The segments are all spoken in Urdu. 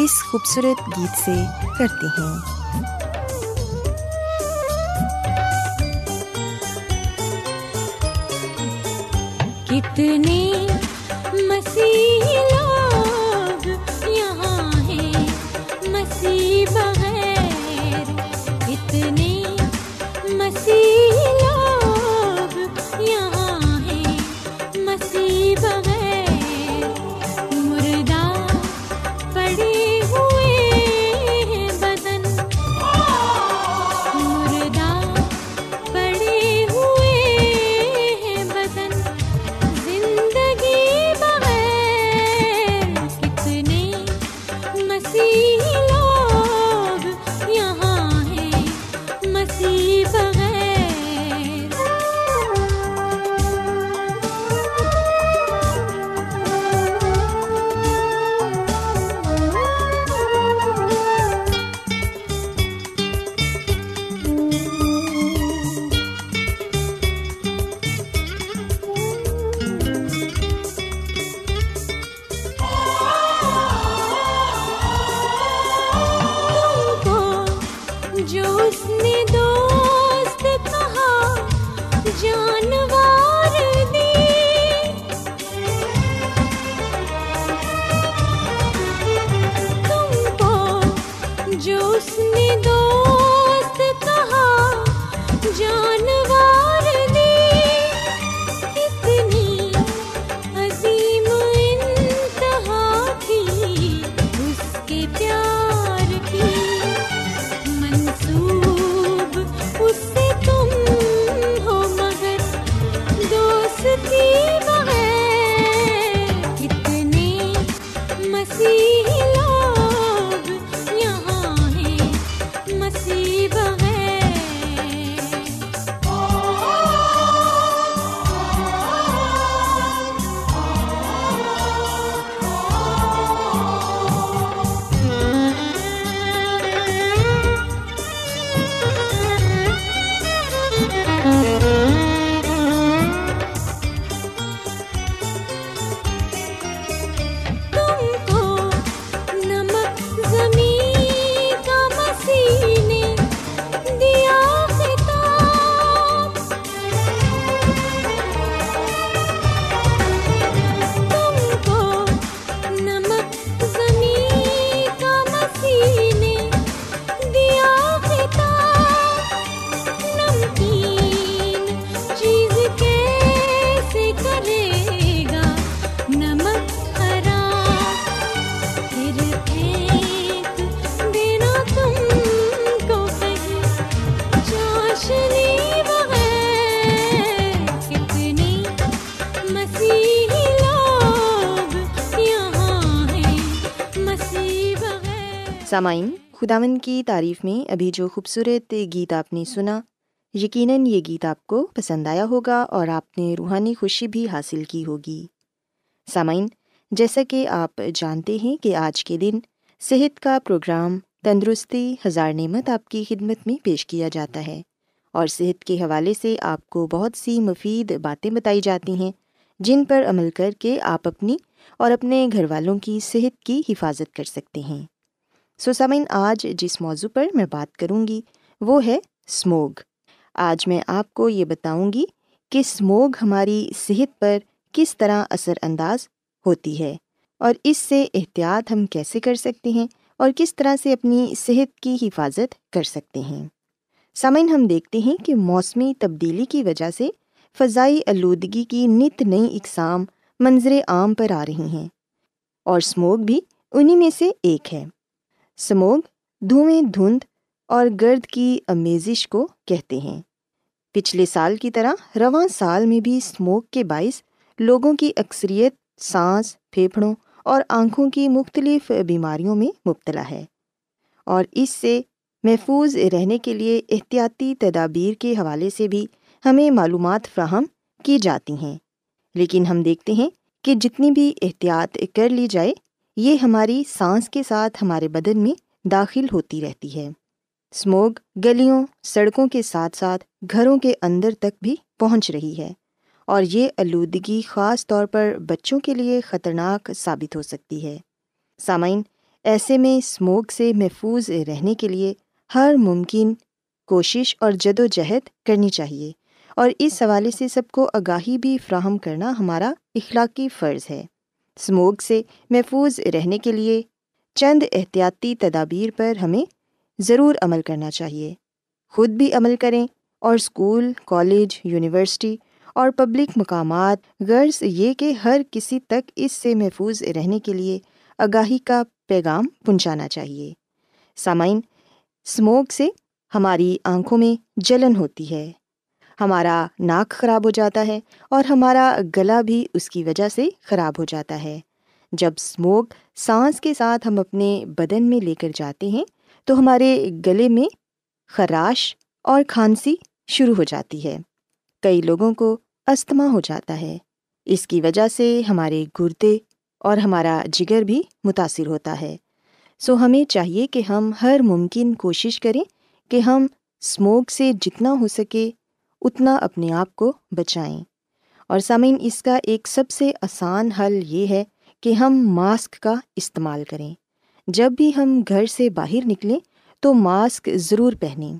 اس خوبصورت گیت سے کرتے ہیں۔ کتنی مسیح سامعین خداون کی تعریف میں ابھی جو خوبصورت گیت آپ نے سنا، یقیناً یہ گیت آپ کو پسند آیا ہوگا اور آپ نے روحانی خوشی بھی حاصل کی ہوگی۔ سامعین، جیسا کہ آپ جانتے ہیں کہ آج کے دن صحت کا پروگرام تندرستی ہزار نعمت آپ کی خدمت میں پیش کیا جاتا ہے اور صحت کے حوالے سے آپ کو بہت سی مفید باتیں بتائی جاتی ہیں جن پر عمل کر کے آپ اپنی اور اپنے گھر والوں کی صحت کی حفاظت کر سکتے ہیں۔ سو سمعن آج جس موضوع پر میں بات کروں گی، وہ ہے اسموگ آج میں آپ کو یہ بتاؤں گی کہ اسموگ ہماری صحت پر کس طرح اثر انداز ہوتی ہے اور اس سے احتیاط ہم کیسے کر سکتے ہیں اور کس طرح سے اپنی صحت کی حفاظت کر سکتے ہیں۔ سامعین، ہم دیکھتے ہیں کہ موسمی تبدیلی کی وجہ سے فضائی آلودگی کی نت نئی اقسام منظر عام پر آ رہی ہیں اور اسموگ بھی انہیں میں سے ایک ہے۔ سموگ، دھوئیں دھند اور گرد کی امیزش کو کہتے ہیں۔ پچھلے سال کی طرح رواں سال میں بھی اسموک کے باعث لوگوں کی اکثریت سانس، پھیپھڑوں اور آنکھوں کی مختلف بیماریوں میں مبتلا ہے۔ اور اس سے محفوظ رہنے کے لیے احتیاطی تدابیر کے حوالے سے بھی ہمیں معلومات فراہم کی جاتی ہیں۔ لیکن ہم دیکھتے ہیں کہ جتنی بھی احتیاط کر لی جائے یہ ہماری سانس کے ساتھ ہمارے بدن میں داخل ہوتی رہتی ہے۔ اسموگ گلیوں، سڑکوں کے ساتھ ساتھ گھروں کے اندر تک بھی پہنچ رہی ہے اور یہ آلودگی خاص طور پر بچوں کے لیے خطرناک ثابت ہو سکتی ہے۔ سامعین، ایسے میں اسموگ سے محفوظ رہنے کے لیے ہر ممکن کوشش اور جد و جہد کرنی چاہیے اور اس حوالے سے سب کو آگاہی بھی فراہم کرنا ہمارا اخلاقی فرض ہے۔ اسموگ سے محفوظ رہنے کے لیے چند احتیاطی تدابیر پر ہمیں ضرور عمل کرنا چاہیے۔ خود بھی عمل کریں اور اسکول کالج، یونیورسٹی اور پبلک مقامات، غرض یہ کہ ہر کسی تک اس سے محفوظ رہنے کے لیے آگاہی کا پیغام پہنچانا چاہیے۔ سامعین اسموک سے ہماری آنکھوں میں جلن ہوتی ہے۔ ہمارا ناک خراب ہو جاتا ہے اور ہمارا گلا بھی اس کی وجہ سے خراب ہو جاتا ہے۔ جب اسموک سانس کے ساتھ ہم اپنے بدن میں لے کر جاتے ہیں، تو ہمارے گلے میں خراش اور کھانسی شروع ہو جاتی ہے۔ کئی لوگوں کو استھما ہو جاتا ہے۔ اس کی وجہ سے ہمارے گردے اور ہمارا جگر بھی متاثر ہوتا ہے۔ سو ہمیں چاہیے کہ ہم ہر ممکن کوشش کریں کہ ہم اسموک سے جتنا ہو سکے اتنا اپنے آپ کو بچائیں۔ اور سامعین، اس کا ایک سب سے آسان حل یہ ہے کہ ہم ماسک کا استعمال کریں۔ جب بھی ہم گھر سے باہر نکلیں تو ماسک ضرور پہنیں۔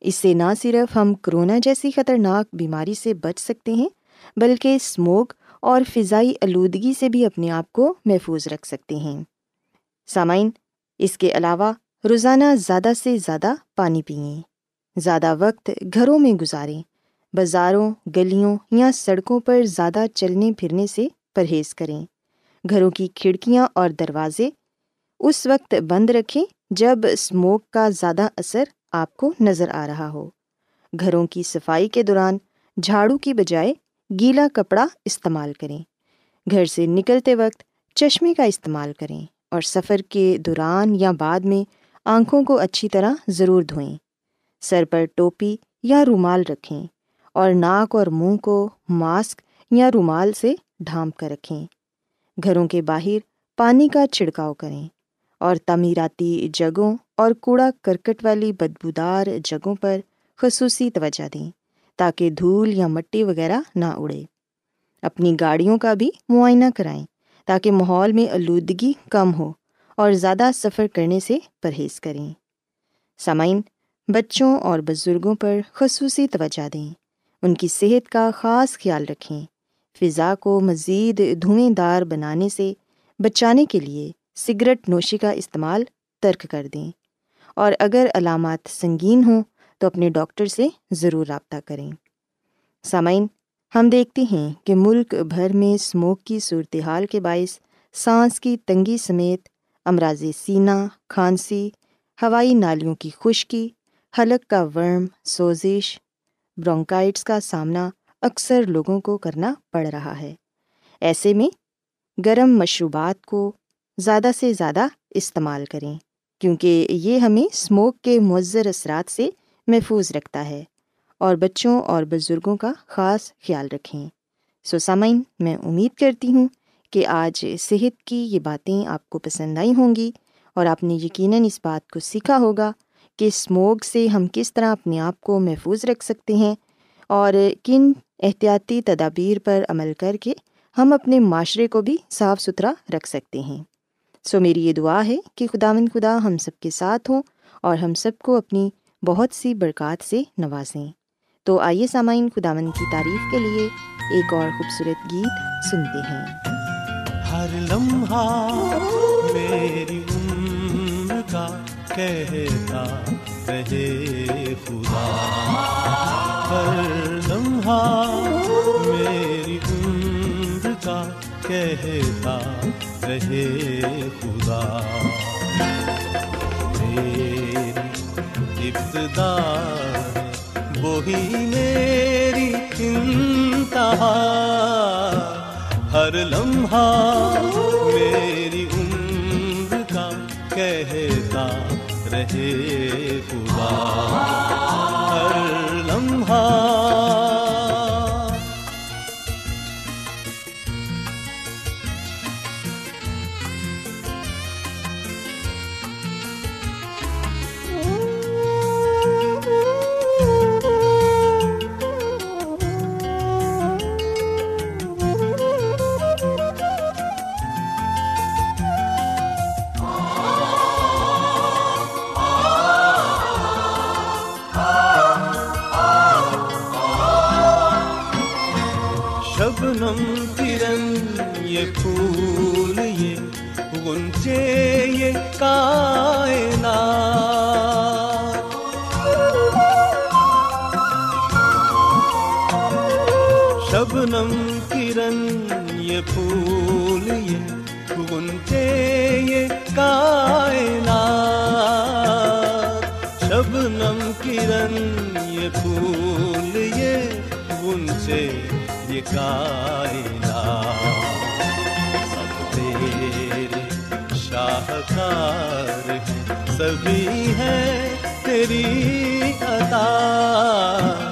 اس سے نہ صرف ہم کرونا جیسی خطرناک بیماری سے بچ سکتے ہیں، بلکہ اسموک اور فضائی آلودگی سے بھی اپنے آپ کو محفوظ رکھ سکتے ہیں۔ سامعین، اس کے علاوہ روزانہ زیادہ سے زیادہ پانی پئیں زیادہ وقت گھروں میں گزاریں۔ بازاروں، گلیوں یا سڑکوں پر زیادہ چلنے پھرنے سے پرہیز کریں۔ گھروں کی کھڑکیاں اور دروازے اس وقت بند رکھیں جب اسموک کا زیادہ اثر آپ کو نظر آ رہا ہو۔ گھروں کی صفائی کے دوران جھاڑو کی بجائے گیلا کپڑا استعمال کریں۔ گھر سے نکلتے وقت چشمے کا استعمال کریں اور سفر کے دوران یا بعد میں آنکھوں کو اچھی طرح ضرور دھوئیں۔ سر پر ٹوپی یا رومال رکھیں۔ اور ناک اور منہ کو ماسک یا رومال سے ڈھانپ کر رکھیں۔ گھروں کے باہر پانی کا چھڑکاؤ کریں اور تعمیراتی جگہوں اور کوڑا کرکٹ والی بدبودار جگہوں پر خصوصی توجہ دیں تاکہ دھول یا مٹی وغیرہ نہ اڑے۔ اپنی گاڑیوں کا بھی معائنہ کرائیں تاکہ ماحول میں آلودگی کم ہو اور زیادہ سفر کرنے سے پرہیز کریں۔ سامعین، بچوں اور بزرگوں پر خصوصی توجہ دیں۔ ان کی صحت کا خاص خیال رکھیں۔ فضا کو مزید دھوئیں دار بنانے سے بچانے کے لیے سگریٹ نوشی کا استعمال ترک کر دیں۔ اور اگر علامات سنگین ہوں تو اپنے ڈاکٹر سے ضرور رابطہ کریں۔ سامعین، ہم دیکھتے ہیں کہ ملک بھر میں اسموک کی صورتحال کے باعث سانس کی تنگی سمیت امراض سینہ کھانسی، ہوائی نالیوں کی خشکی، حلق کا ورم، سوزش برونکائٹس کا سامنا اکثر لوگوں کو کرنا پڑ رہا ہے۔ ایسے میں گرم مشروبات کو زیادہ سے زیادہ استعمال کریں، کیونکہ یہ ہمیں اسموک کے مؤثر اثرات سے محفوظ رکھتا ہے اور بچوں اور بزرگوں کا خاص خیال رکھیں۔ سو سامعین، میں امید کرتی ہوں کہ آج صحت کی یہ باتیں آپ کو پسند آئی ہوں گی اور آپ نے یقیناً اس بات کو سیکھا ہوگا کہ اسموگ سے ہم کس طرح اپنے آپ کو محفوظ رکھ سکتے ہیں اور کن احتیاطی تدابیر پر عمل کر کے ہم اپنے معاشرے کو بھی صاف ستھرا رکھ سکتے ہیں۔ سو میری یہ دعا ہے کہ خدا مند خدا ہم سب کے ساتھ ہوں اور ہم سب کو اپنی بہت سی برکات سے نوازیں۔ تو آئیے سامعین خدا مند کی تعریف کے لیے ایک اور خوبصورت گیت سنتے ہیں۔ ہر لمحہ میری عمر کا کہتا رہے خدا، ہر لمحہ میری عمر کا کہتا رہے خدا۔ میری ابتدا وہی میری انتہا۔ ہر لمحہ رہے شبنم کرن یہ پھول یہ گنچے یہ کائنات شبنم کرن یہ پھول یہ گنچے یہ کائنات سب تیرے شاہکار سبھی ہے تیری عطا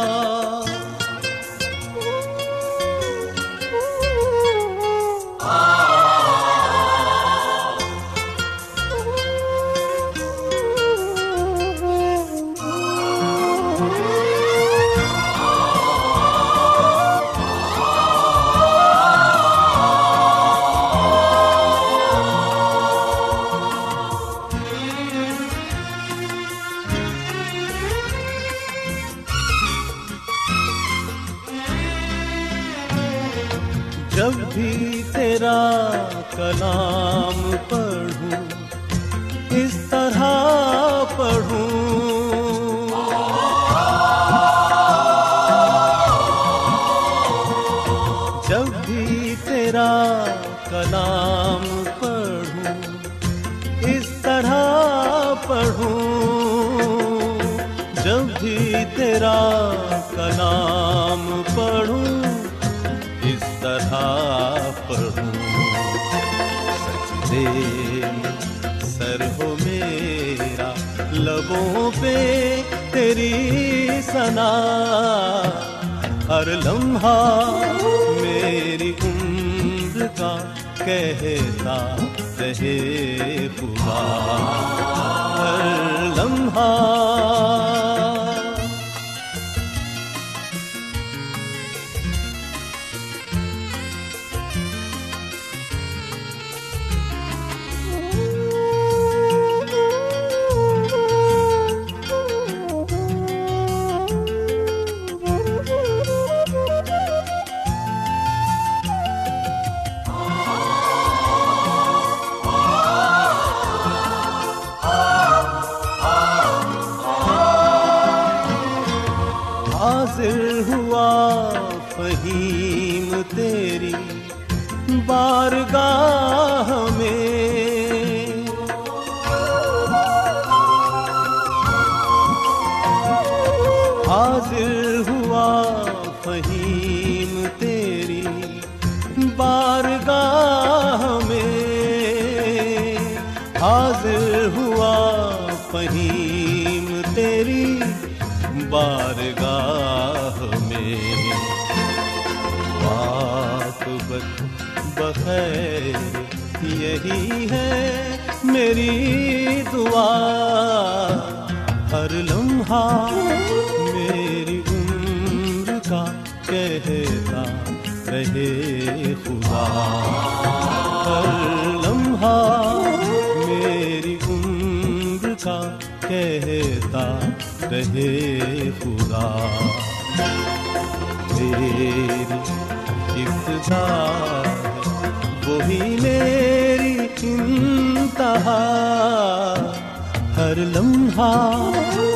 سر ہو میرا، لبوں پہ تیری سنا ہر لمحہ میری عمر کا کہتا رہے پورا۔ ہر لمحہ فہیم تیری بارگاہ میں۔ حاضر ہوا فہیم تیری بارگاہ میں۔ حاضر ہوا فہیم بخیر یہی ہے میری دعا۔ ہر لمحہ میری عمر کا کہتا رہے خدا۔ ہر لمحہ میری عمر کا کہتا رہے خدا۔ میری ابتدا وہی میری انتہا۔ ہر لمحہ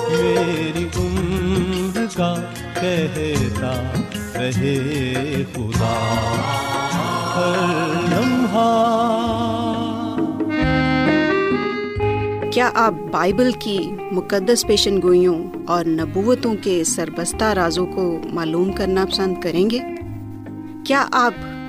میری عمر کا کہتا رہے خدا۔ ہر لمحہ۔ کیا آپ بائبل کی مقدس پیشن گوئیوں اور نبوتوں کے سربستہ رازوں کو معلوم کرنا پسند کریں گے؟ کیا آپ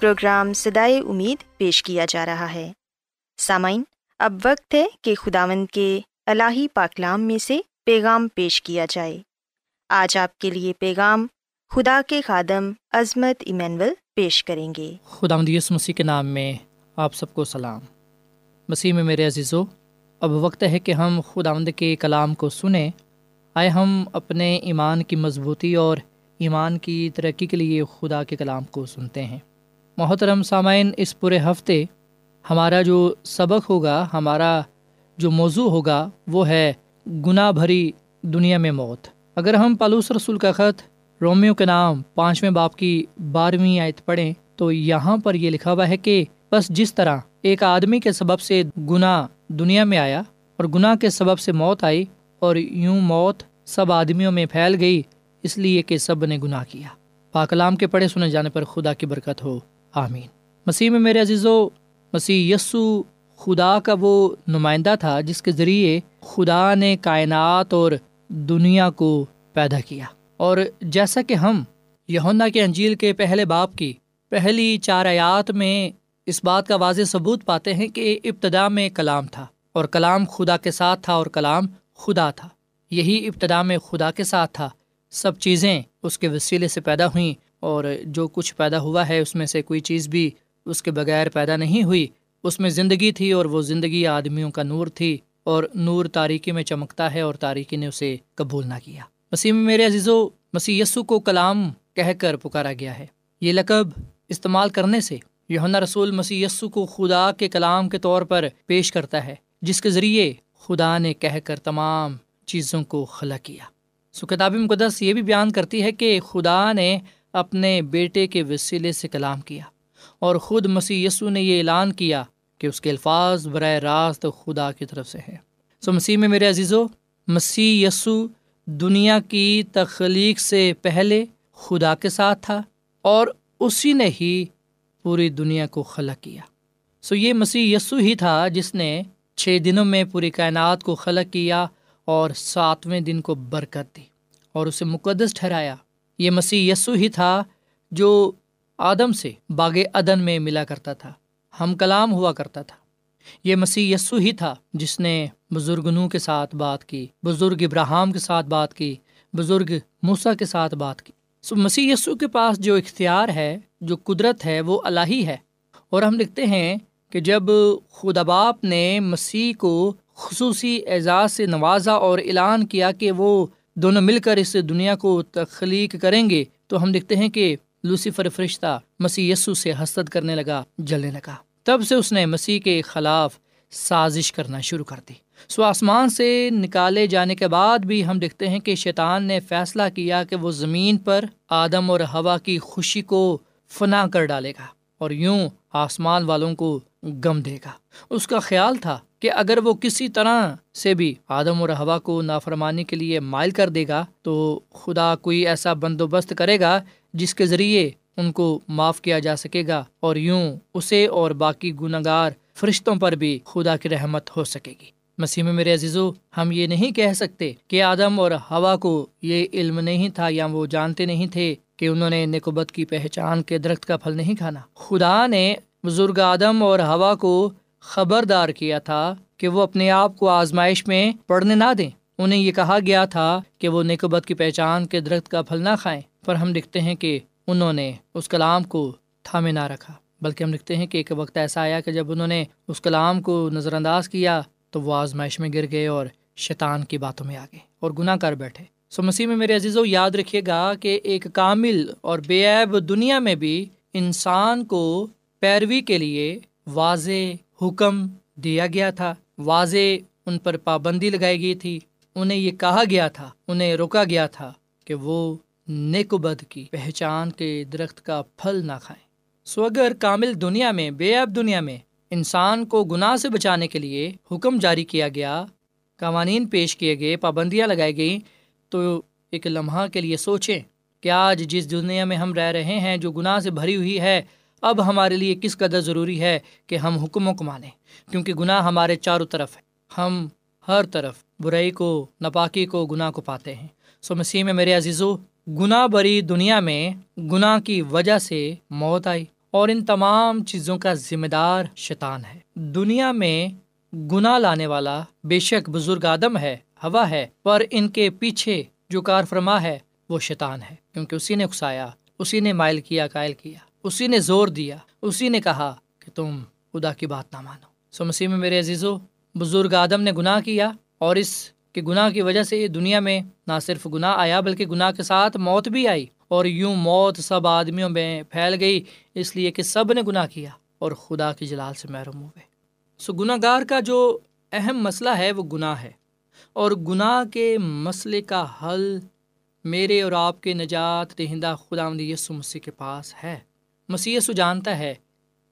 پروگرام سدائے امید پیش کیا جا رہا ہے۔ سامعین، اب وقت ہے کہ خداوند کے الہی پاکلام میں سے پیغام پیش کیا جائے۔ آج آپ کے لیے پیغام خدا کے خادم عظمت ایمینول پیش کریں گے۔ خدا مدیس مسیح کے نام میں آپ سب کو سلام۔ مسیح میں میرے عزیزو، اب وقت ہے کہ ہم خداوند کے کلام کو سنیں۔ آئے ہم اپنے ایمان کی مضبوطی اور ایمان کی ترقی کے لیے خدا کے کلام کو سنتے ہیں۔ محترم سامعین، اس پورے ہفتے ہمارا جو سبق ہوگا، ہمارا جو موضوع ہوگا، وہ ہے گناہ بھری دنیا میں موت۔ اگر ہم پالوس رسول کا خط رومیو کے نام پانچویں باپ کی بارہویں آیت پڑھیں، تو یہاں پر یہ لکھا ہوا ہے کہ بس جس طرح ایک آدمی کے سبب سے گناہ دنیا میں آیا اور گناہ کے سبب سے موت آئی اور یوں موت سب آدمیوں میں پھیل گئی، اس لیے کہ سب نے گناہ کیا۔ پاکلام کے پڑھے سنے جانے پر خدا کی برکت ہو۔ آمین۔ مسیح میں میرے عزیز و مسیح یسو خدا کا وہ نمائندہ تھا جس کے ذریعے خدا نے کائنات اور دنیا کو پیدا کیا۔ اور جیسا کہ ہم یونا کے انجیل کے پہلے باپ کی پہلی چار آیات میں اس بات کا واضح ثبوت پاتے ہیں کہ ابتدا میں کلام تھا اور کلام خدا کے ساتھ تھا اور کلام خدا تھا۔ یہی ابتدا میں خدا کے ساتھ تھا۔ سب چیزیں اس کے وسیلے سے پیدا ہوئیں۔ اور جو کچھ پیدا ہوا ہے، اس میں سے کوئی چیز بھی اس کے بغیر پیدا نہیں ہوئی۔ اس میں زندگی تھی اور وہ زندگی آدمیوں کا نور تھی اور نور تاریکی میں چمکتا ہے اور تاریکی نے اسے قبول نہ کیا۔ مسیح میں میرے عزیز و مسیح یسو کو کلام کہہ کر پکارا گیا ہے۔ یہ لقب استعمال کرنے سے یونا رسول مسیح یسو کو خدا کے کلام کے طور پر پیش کرتا ہے، جس کے ذریعے خدا نے کہہ کر تمام چیزوں کو خلا کیا۔ سو کتاب مقدس یہ بھی بیان کرتی ہے کہ خدا نے اپنے بیٹے کے وسیلے سے کلام کیا اور خود مسیح یسو نے یہ اعلان کیا کہ اس کے الفاظ براہ راست خدا کی طرف سے ہے سو مسیح میں میرے عزیز و مسیح یسو دنیا کی تخلیق سے پہلے خدا کے ساتھ تھا اور اسی نے ہی پوری دنیا کو خلا کیا۔ سو یہ مسیح یسو ہی تھا جس نے چھ دنوں میں پوری کائنات کو خلق کیا اور ساتویں دن کو برکت دی اور اسے مقدس ٹھہرایا۔ یہ مسیح یسو ہی تھا جو آدم سے باغ عدن میں ملا کرتا تھا، ہم کلام ہوا کرتا تھا۔ یہ مسیح یسو ہی تھا جس نے بزرگ نو کے ساتھ بات کی، بزرگ ابراہم کے ساتھ بات کی، بزرگ موسا کے ساتھ بات کی۔ سو مسیح یسو کے پاس جو اختیار ہے، جو قدرت ہے، وہ الہی ہے۔ اور ہم لکھتے ہیں کہ جب خدا باپ نے مسیح کو خصوصی اعزاز سے نوازا اور اعلان کیا کہ وہ دونوں مل کر اس دنیا کو تخلیق کریں گے تو ہم دیکھتے ہیں کہ لوسیفر فرشتہ مسیح یسو سے حسد کرنے لگا، جلنے لگا۔ تب سے اس نے مسیح کے خلاف سازش کرنا شروع کر دی۔ سو آسمان سے نکالے جانے کے بعد بھی ہم دیکھتے ہیں کہ شیطان نے فیصلہ کیا کہ وہ زمین پر آدم اور ہوا کی خوشی کو فنا کر ڈالے گا اور یوں آسمان والوں کو گم دے گا۔ اس کا خیال تھا کہ اگر وہ کسی طرح سے بھی آدم اور ہوا کو نافرمانی کے لیے مائل کر دے گا تو خدا کوئی ایسا بندوبست کرے گا جس کے ذریعے ان کو معاف کیا جا سکے گا اور یوں اسے اور باقی گناہ گار فرشتوں پر بھی خدا کی رحمت ہو سکے گی۔ مسیح میں میرے عزیزو، ہم یہ نہیں کہہ سکتے کہ آدم اور ہوا کو یہ علم نہیں تھا یا وہ جانتے نہیں تھے کہ انہوں نے نکوبت کی پہچان کے درخت کا پھل نہیں کھانا۔ خدا نے بزرگ آدم اور ہوا کو خبردار کیا تھا کہ وہ اپنے آپ کو آزمائش میں پڑھنے نہ دیں۔ انہیں یہ کہا گیا تھا کہ وہ نکوبت کی پہچان کے درخت کا پھل نہ کھائیں، پر ہم لکھتے ہیں کہ انہوں نے اس کلام کو تھامے نہ رکھا۔ بلکہ ہم لکھتے ہیں کہ ایک وقت ایسا آیا کہ جب انہوں نے اس کلام کو نظر انداز کیا تو وہ آزمائش میں گر گئے اور شیطان کی باتوں میں آ گئے اور گناہ کر بیٹھے۔ سو مسیح میں میرے عزیز و یاد رکھیے گا کہ ایک کامل اور بے عیب دنیا میں بھی انسان کو پیروی کے لیے واضح حکم دیا گیا تھا، واضح ان پر پابندی لگائی گئی تھی۔ انہیں یہ کہا گیا تھا، انہیں روکا گیا تھا کہ وہ نیک بد کی پہچان کے درخت کا پھل نہ کھائیں۔ سو اگر کامل دنیا میں، بے عیب دنیا میں انسان کو گناہ سے بچانے کے لیے حکم جاری کیا گیا، قوانین پیش کیے گئے، پابندیاں لگائی گئیں، تو ایک لمحہ کے لیے سوچیں کہ آج جس دنیا میں ہم رہ رہے ہیں جو گناہ سے بھری ہوئی ہے اب ہمارے لیے کس قدر ضروری ہے کہ ہم حکموں کو مانیں؟ کیونکہ گناہ ہمارے چاروں طرف ہے۔ ہم ہر طرف برائی کو نپاکی کو، گناہ کو پاتے ہیں۔ سو مسیح میں میرے عزیزو، گناہ بری دنیا میں گناہ کی وجہ سے موت آئی اور ان تمام چیزوں کا ذمہ دار شیطان ہے۔ دنیا میں گناہ لانے والا بے شک بزرگ آدم ہے، ہوا ہے، پر ان کے پیچھے جو کار فرما ہے وہ شیطان ہے۔ کیونکہ اسی نے اکسایا اسی نے مائل کیا، قائل کیا۔ اسی نے زور دیا، اسی نے کہا کہ تم خدا کی بات نہ مانو۔ سو مسیح میں میرے عزیزو، بزرگ آدم نے گناہ کیا اور اس کے گناہ کی وجہ سے یہ دنیا میں نہ صرف گناہ آیا بلکہ گناہ کے ساتھ موت بھی آئی اور یوں موت سب آدمیوں میں پھیل گئی، اس لیے کہ سب نے گناہ کیا اور خدا کی جلال سے محروم ہوئے۔ سو گناہ گار کا جو اہم مسئلہ ہے وہ گناہ ہے اور گناہ کے مسئلے کا حل میرے اور آپ کے نجات دہندہ خدا یسو مسیح کے پاس ہے۔ مسیح یسو جانتا ہے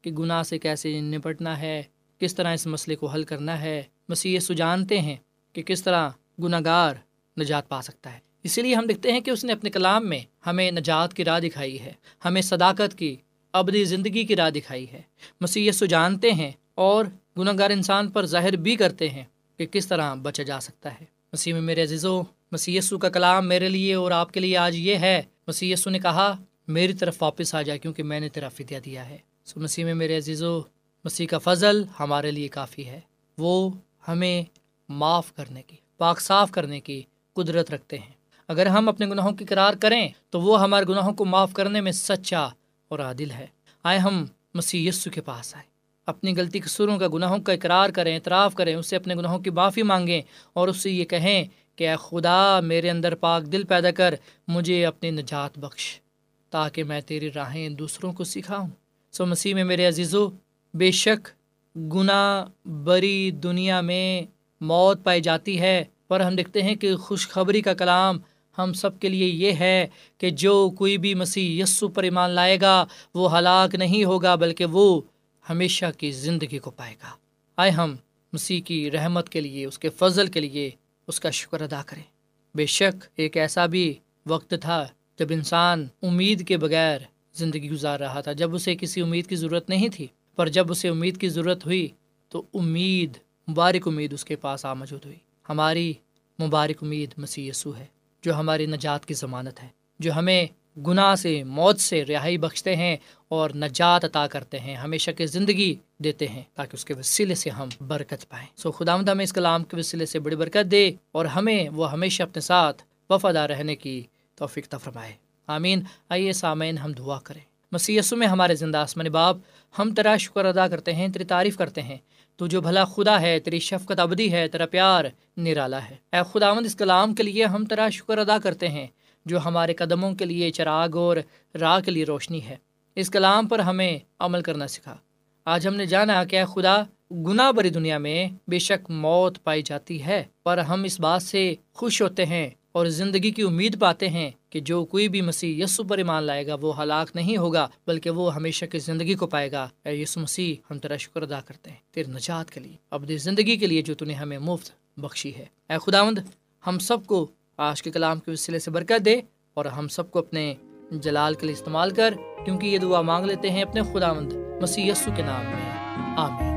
کہ گناہ سے کیسے نپٹنا ہے، کس طرح اس مسئلے کو حل کرنا ہے۔ مسیح یسو جانتے ہیں کہ کس طرح گناہ گار نجات پا سکتا ہے۔ اسی لیے ہم دیکھتے ہیں کہ اس نے اپنے کلام میں ہمیں نجات کی راہ دکھائی ہے، ہمیں صداقت کی ابدی زندگی کی راہ دکھائی ہے۔ مسیح یسو جانتے ہیں اور گناہ گار انسان پر ظاہر بھی کرتے ہیں کہ کس طرح بچا جا سکتا ہے۔ مسیح میں میرے عزیزو، مسیح یسو کا کلام میرے لیے اور آپ کے لیے آج یہ ہے۔ مسیح یسو نے کہا میری طرف واپس آ جائے کیونکہ میں نے تیرا فدیہ دیا ہے۔ سو مسیح میں میرے عزیزو مسیح کا فضل ہمارے لیے کافی ہے۔ وہ ہمیں معاف کرنے کی، پاک صاف کرنے کی قدرت رکھتے ہیں۔ اگر ہم اپنے گناہوں کی قرار کریں تو وہ ہمارے گناہوں کو معاف کرنے میں سچا اور عادل ہے۔ آئے ہم مسیح یسو کے پاس آئے۔ اپنی غلطی قصوروں کا، گناہوں کا اقرار کریں، اعتراف کریں اس سے اپنے گناہوں کی معافی مانگیں اور اس سے یہ کہیں کہ اے خدا میرے اندر پاک دل پیدا کر، مجھے اپنی نجات بخش۔ تاکہ میں تیری راہیں دوسروں کو سکھاؤں۔ سو مسیح میں میرے عزیز و بے شک گناہ بری دنیا میں موت پائی جاتی ہے، پر ہم دیکھتے ہیں کہ خوشخبری کا کلام ہم سب کے لیے یہ ہے کہ جو کوئی بھی مسیح یسو پر ایمان لائے گا، وہ ہلاک نہیں ہوگا، بلکہ وہ ہمیشہ کی زندگی کو پائے گا۔ آئے ہم مسیح کی رحمت کے لیے، اس کے فضل کے لیے اس کا شکر ادا کریں۔ بے شک ایک ایسا بھی وقت تھا جب انسان امید کے بغیر زندگی گزار رہا تھا، جب اسے کسی امید کی ضرورت نہیں تھی، پر جب اسے امید کی ضرورت ہوئی تو امید، مبارک امید اس کے پاس آ موجود ہوئی۔ ہماری مبارک امید مسیح یسو ہے، جو ہماری نجات کی ضمانت ہے، جو ہمیں گناہ سے، موت سے رہائی بخشتے ہیں اور نجات عطا کرتے ہیں، ہمیشہ کی زندگی دیتے ہیں، تاکہ اس کے وسیلے سے ہم برکت پائیں۔ سو خدا مد ہمیں اس کلام کے وسیلے سے بڑی برکت دے اور ہمیں وہ ہمیشہ اپنے ساتھ وفادار رہنے کی توفیق فرمائے۔ آمین۔ آئیے سامعین، ہم دعا کریں۔ مسیسو میں ہمارے زندہ آسمان باپ، ہم تیرا شکر ادا کرتے ہیں، تیری تعریف کرتے ہیں۔ تو جو بھلا خدا ہے، تیری شفقت ابدی ہے، تیرا پیار نرالا ہے۔ اے خداوند، اس کلام کے لیے ہم تیرا شکر ادا کرتے ہیں، جو ہمارے قدموں کے لیے چراغ اور راہ کے لیے روشنی ہے۔ اس کلام پر ہمیں عمل کرنا سکھا۔ آج ہم نے جانا کہ خدا، گناہ بری دنیا میں بے شک موت پائی جاتی ہے، پر ہم اس بات سے خوش ہوتے ہیں اور زندگی کی امید پاتے ہیں کہ جو کوئی بھی مسیح یسو پر ایمان لائے گا، وہ ہلاک نہیں ہوگا، بلکہ وہ ہمیشہ کی زندگی کو پائے گا۔ اے یسو مسیح، ہم تیرا شکر ادا کرتے ہیں۔ تیرے نجات کے لیے اب زندگی کے لیے جو نے ہمیں مفت بخشی ہے۔ اے خداوند، ہم سب کو آج کے کلام کے وسیلے سے برکت دے اور ہم سب کو اپنے جلال کے لیے استعمال کر، کیونکہ یہ دعا مانگ لیتے ہیں اپنے خداوند مسیح یسو کے نام میں۔ آمین۔